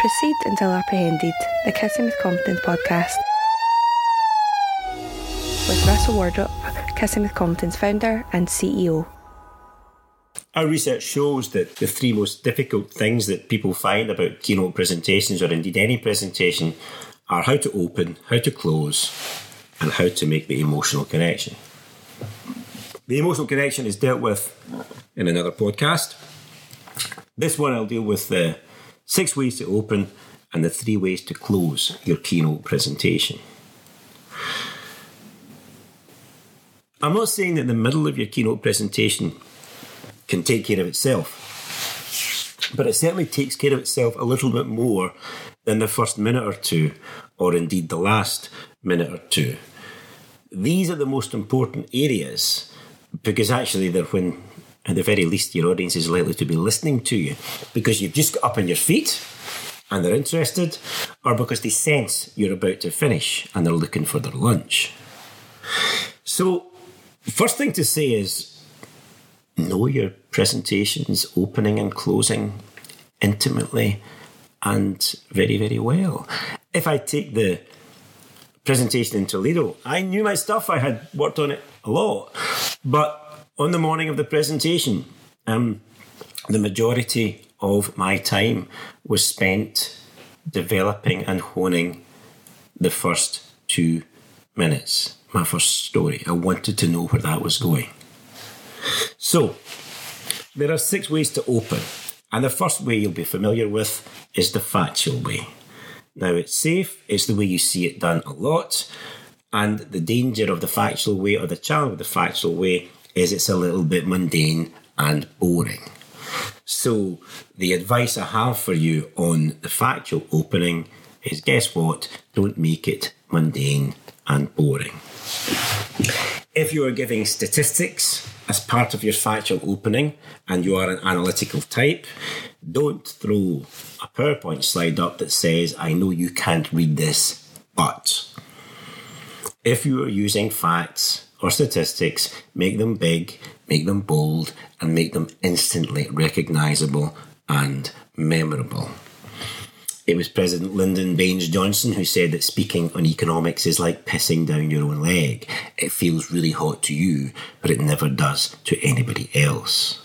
Proceed until apprehended, the Kissing with Competence podcast. With Russell Wardrop, Kissing with Competence founder and CEO. Our research shows that the three most difficult things that people find about keynote presentations, or indeed any presentation, are how to open, how to close, and how to make the emotional connection. The emotional connection is dealt with in another podcast. This one I'll deal with the six ways to open and the three ways to close your keynote presentation. I'm not saying that the middle of your keynote presentation can take care of itself, but it certainly takes care of itself a little bit more than the first minute or two, or indeed the last minute or two. These are the most important areas because actually they're when at the very least your audience is likely to be listening to you because you've just got up on your feet and they're interested or because they sense you're about to finish and they're looking for their lunch. So, first thing to say is know your presentations opening and closing intimately and very, very well. If I take the presentation in Toledo, I knew my stuff, I had worked on it a lot. But on the morning of the presentation, um, the majority of my time was spent developing and honing the first two minutes, my first story. I wanted to know where that was going. So, there are six ways to open, and the first way you'll be familiar with is the factual way. Now, it's safe, it's the way you see it done a lot, and the danger of the factual way or the challenge of the factual way is it's a little bit mundane and boring. So, the advice I have for you on the factual opening is guess what? Don't make it mundane and boring. If you are giving statistics as part of your factual opening and you are an analytical type, don't throw a PowerPoint slide up that says, I know you can't read this, but. If you are using facts or statistics, make them big, make them bold, and make them instantly recognizable and memorable. It was President Lyndon Baines Johnson who said that speaking on economics is like pissing down your own leg. It feels really hot to you, but it never does to anybody else.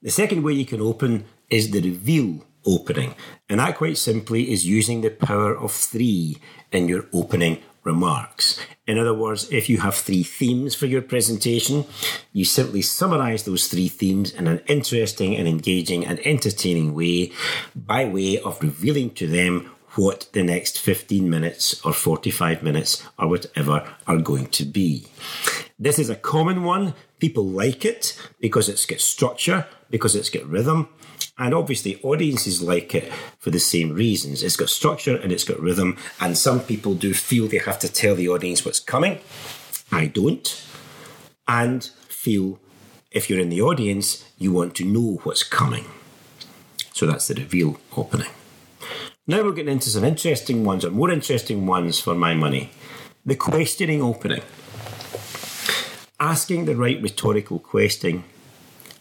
The second way you can open is the reveal opening, and that quite simply is using the power of three in your opening remarks. In other words, if you have three themes for your presentation, you simply summarize those three themes in an interesting and engaging and entertaining way by way of revealing to them what the next 15 minutes or 45 minutes or whatever are going to be. This is a common one. People like it because it's got structure, because it's got rhythm, and obviously, audiences like it for the same reasons. It's got structure and it's got rhythm. And some people do feel they have to tell the audience what's coming. I don't. And feel if you're in the audience, you want to know what's coming. So that's the reveal opening. Now we're getting into some interesting ones, or more interesting ones for my money. The questioning opening. Asking the right rhetorical question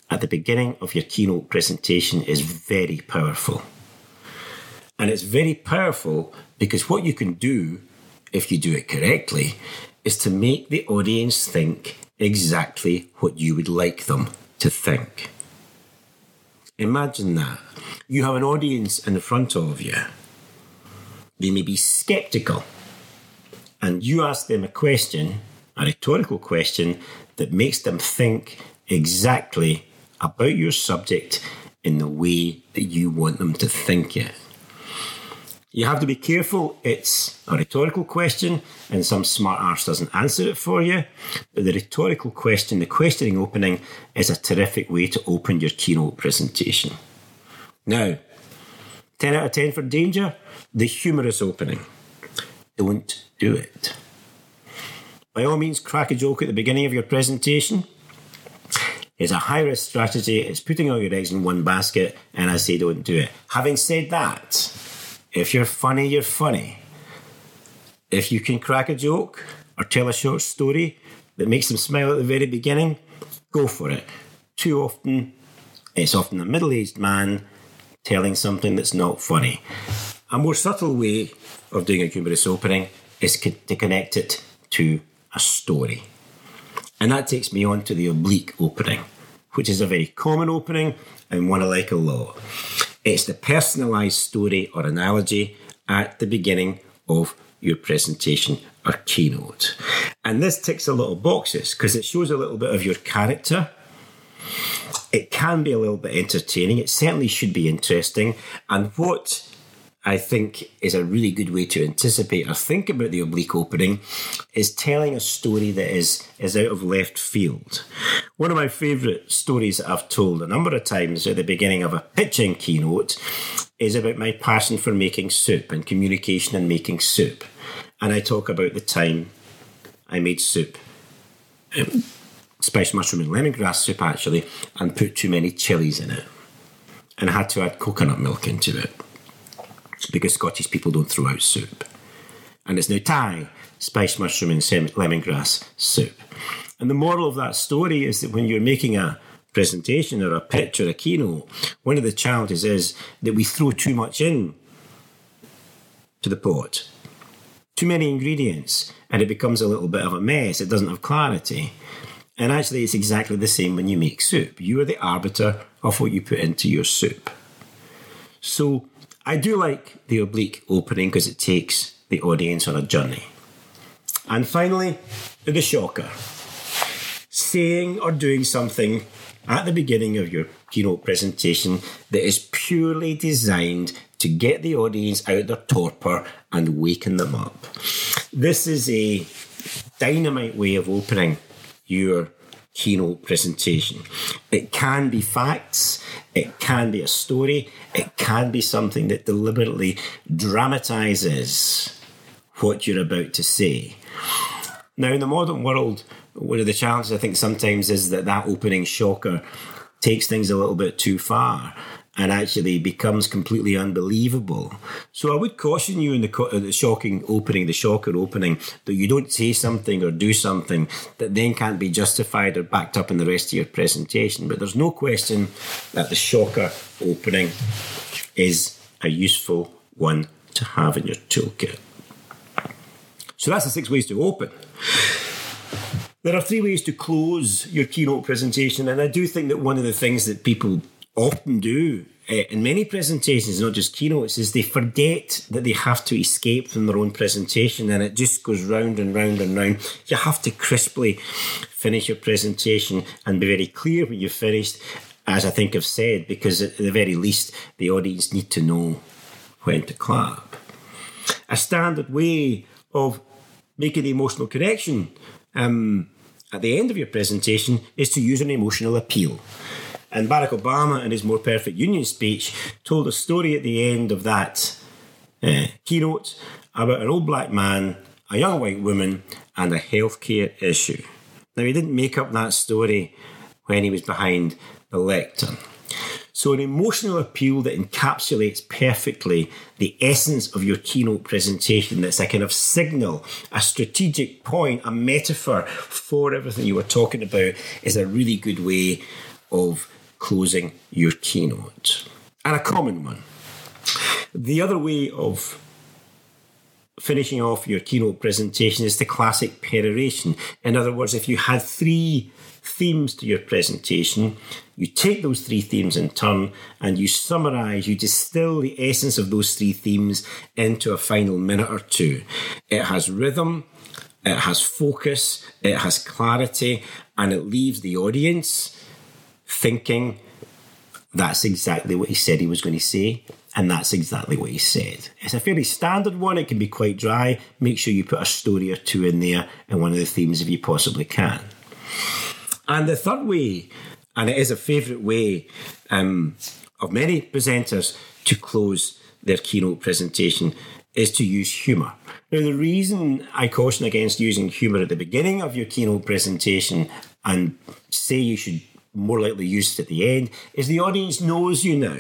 at the beginning of your keynote presentation is very powerful. And it's very powerful because what you can do, if you do it correctly, is to make the audience think exactly what you would like them to think. Imagine that. You have an audience in front of you. They may be skeptical, and you ask them a question, a rhetorical question, that makes them think exactly about your subject in the way that you want them to think it. You have to be careful, it's a rhetorical question, and some smart arse doesn't answer it for you. But the rhetorical question, the questioning opening, is a terrific way to open your keynote presentation. Now, 10 out of 10 for danger, the humorous opening. Don't do it. By all means, crack a joke at the beginning of your presentation It's a high risk strategy. It's putting all your eggs in one basket, and I say don't do it. Having said that, if you're funny, you're funny. If you can crack a joke or tell a short story that makes them smile at the very beginning, go for it. Too often, it's often a middle aged man telling something that's not funny. A more subtle way of doing a humorous opening is co- to connect it to a story. And that takes me on to the oblique opening, which is a very common opening and one I like a lot. It's the personalised story or analogy at the beginning of your presentation or keynote. And this ticks a little boxes because it shows a little bit of your character. It can be a little bit entertaining. It certainly should be interesting. And what I think is a really good way to anticipate or think about the oblique opening is telling a story that is, is out of left field. One of my favourite stories that I've told a number of times at the beginning of a pitching keynote is about my passion for making soup and communication and making soup. And I talk about the time I made soup. Um, spiced mushroom and lemongrass soup actually, and put too many chilies in it. And I had to add coconut milk into it because Scottish people don't throw out soup. And it's now Thai spiced mushroom and lemongrass soup. And the moral of that story is that when you're making a presentation or a pitch or a keynote, one of the challenges is that we throw too much in to the pot. Too many ingredients, and it becomes a little bit of a mess. It doesn't have clarity. And actually, it's exactly the same when you make soup. You are the arbiter of what you put into your soup. So, I do like the oblique opening because it takes the audience on a journey. And finally, the shocker. Saying or doing something at the beginning of your keynote presentation that is purely designed to get the audience out of their torpor and waken them up. This is a dynamite way of opening your keynote presentation. It can be facts, it can be a story, it can be something that deliberately dramatizes what you're about to say. Now, in the modern world, one of the challenges I think sometimes is that that opening shocker takes things a little bit too far and actually becomes completely unbelievable. So I would caution you in the, co- uh, the, shocking opening, the shocker opening, that you don't say something or do something that then can't be justified or backed up in the rest of your presentation. But there's no question that the shocker opening is a useful one to have in your toolkit. So that's the six ways to open. There are three ways to close your keynote presentation, and I do think that one of the things that people often do uh, in many presentations, not just keynotes, is they forget that they have to escape from their own presentation and it just goes round and round and round. You have to crisply finish your presentation and be very clear when you've finished, as I think I've said, because at the very least, the audience need to know when to clap. A standard way of making the emotional connection um, at the end of your presentation is to use an emotional appeal. And Barack Obama, in his More Perfect Union speech, told a story at the end of that uh, keynote about an old black man, a young white woman, and a healthcare issue. Now, he didn't make up that story when he was behind the lectern. So, an emotional appeal that encapsulates perfectly the essence of your keynote presentation, that's a kind of signal, a strategic point, a metaphor for everything you were talking about, is a really good way of closing your keynote. And a common one. The other way of finishing off your keynote presentation is the classic peroration. In other words, if you had three themes to your presentation, you take those three themes in turn and you summarize, you distill the essence of those three themes into a final minute or two. It has rhythm, it has focus, it has clarity, and it leaves the audience thinking that's exactly what he said he was going to say, and that's exactly what he said. It's a fairly standard one, it can be quite dry. Make sure you put a story or two in there and one of the themes if you possibly can. And the third way, and it is a favourite way um, of many presenters to close their keynote presentation, is to use humour. Now, the reason I caution against using humour at the beginning of your keynote presentation and say you should more likely used at the end is the audience knows you now.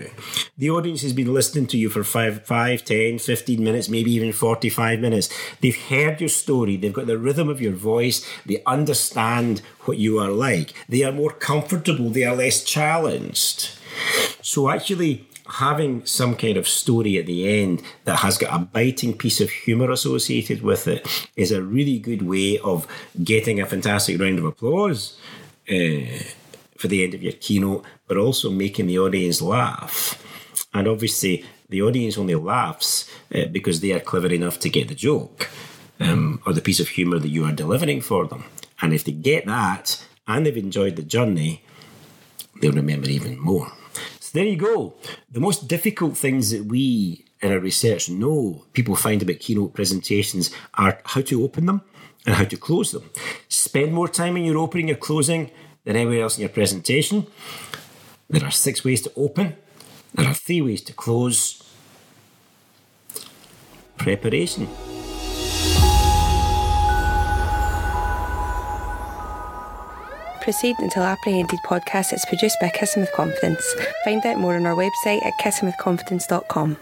The audience has been listening to you for 5, 5, 10, 15 minutes, maybe even 45 minutes. They've heard your story. They've got the rhythm of your voice. They understand what you are like. They are more comfortable. They are less challenged. So actually, having some kind of story at the end that has got a biting piece of humour associated with it is a really good way of getting a fantastic round of applause uh, for the end of your keynote, but also making the audience laugh. And obviously, the audience only laughs uh, because they are clever enough to get the joke um, or the piece of humour that you are delivering for them. And if they get that and they've enjoyed the journey, they'll remember even more. So there you go. The most difficult things that we in our research know people find about keynote presentations are how to open them and how to close them. Spend more time in your opening or closing than anywhere else in your presentation. There are six ways to open. There are three ways to close. Preparation. Proceed Until Apprehended podcast is produced by Kissing with Confidence. Find out more on our website at kissingwithconfidence.com.